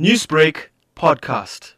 Newsbreak podcast.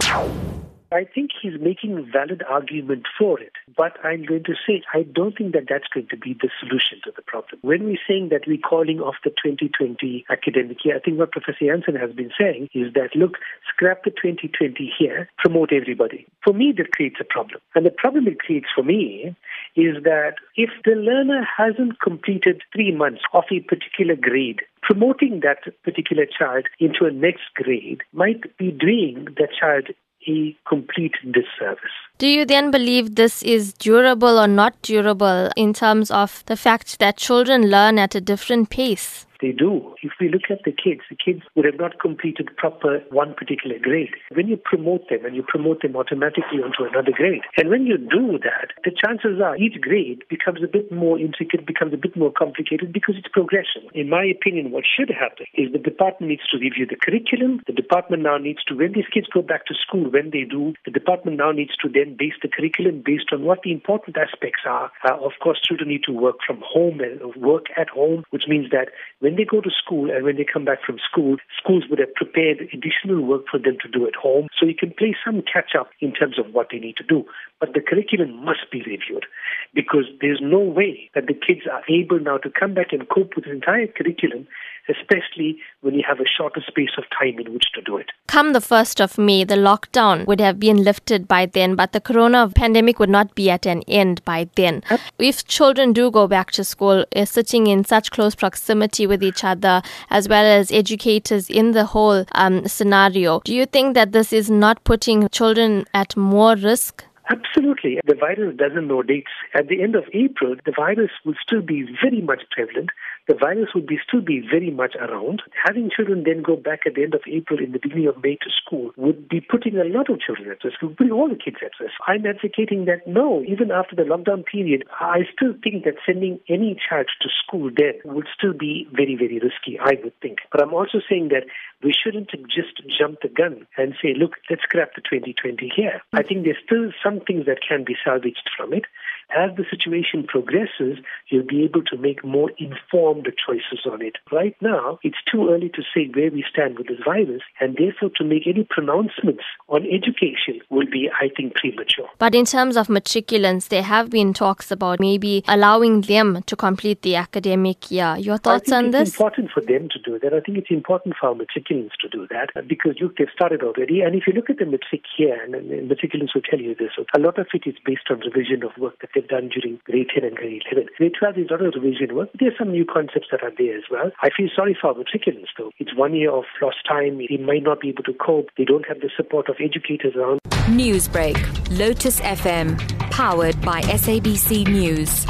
I think he's making a valid argument for it, but I'm going to say I don't think that that's going to be the solution to the problem. When we're saying that we're calling off the 2020 academic year, I think what Professor Jansen has been saying is that look, scrap the 2020 here, promote everybody. For me, that creates a problem. And the problem it creates for me is that if the learner hasn't completed three months of a particular grade, promoting that particular child into a next grade might be doing that child a complete disservice. Do you then believe this is durable or not durable in terms of the fact that children learn at a different pace? They do. If we look at the kids, the kids would have not completed proper one particular grade. When you promote them and you promote them automatically onto another grade, and when you do that, the chances are each grade becomes a bit more intricate, becomes a bit more complicated because it's progression. In my opinion, what should happen is the department needs to review the curriculum. The department now needs to, when these kids go back to school, when they do, the department now needs to then base the curriculum based on what the important aspects are. Uh, of course, children need to work from home and work at home, which means that when they go to school and when they come back from school, schools would have prepared additional work for them to do at home. So you can play some catch up in terms of what they need to do. But the curriculum must be reviewed because there's no way that the kids are able now to come back and cope with the entire curriculum especially when you have a shorter space of time in which to do it. Come the 1st of May, the lockdown would have been lifted by then, but the corona pandemic would not be at an end by then. If children do go back to school, uh, sitting in such close proximity with each other, as well as educators in the whole um, scenario, do you think that this is not putting children at more risk? Absolutely. The virus doesn't know dates. At the end of April, the virus will still be very much prevalent the virus would be still be very much around. Having children then go back at the end of April, in the beginning of May to school would be putting a lot of children at risk, would all the kids at risk. I'm advocating that no, even after the lockdown period, I still think that sending any child to school then would still be very, very risky, I would think. But I'm also saying that we shouldn't just jump the gun and say, look, let's scrap the 2020 here. I mm. think there's still some things that can be salvaged from it. As the situation progresses, you'll be able to make more informed choices on it. Right now, it's too early to say where we stand with this virus, and therefore to make any pronouncements on education will be, I think, premature. But in terms of matriculants, there have been talks about maybe allowing them to complete the academic year. Your thoughts on this? It's important for them to do that. I think it's important for our matriculants to do that uh, because look, they've started already. And if you look at the matric here, and, and matriculants will tell you this, a lot of it is based on revision of work that they've done during grade 10 and grade 11. Grade 12 is a revision work. There are some new concepts that are there as well. I feel sorry for our matriculants though. It's one year of lost time. They might not be able to cope. They don't have the support of educators around. Newsbreak, Lotus FM, powered by SABC News.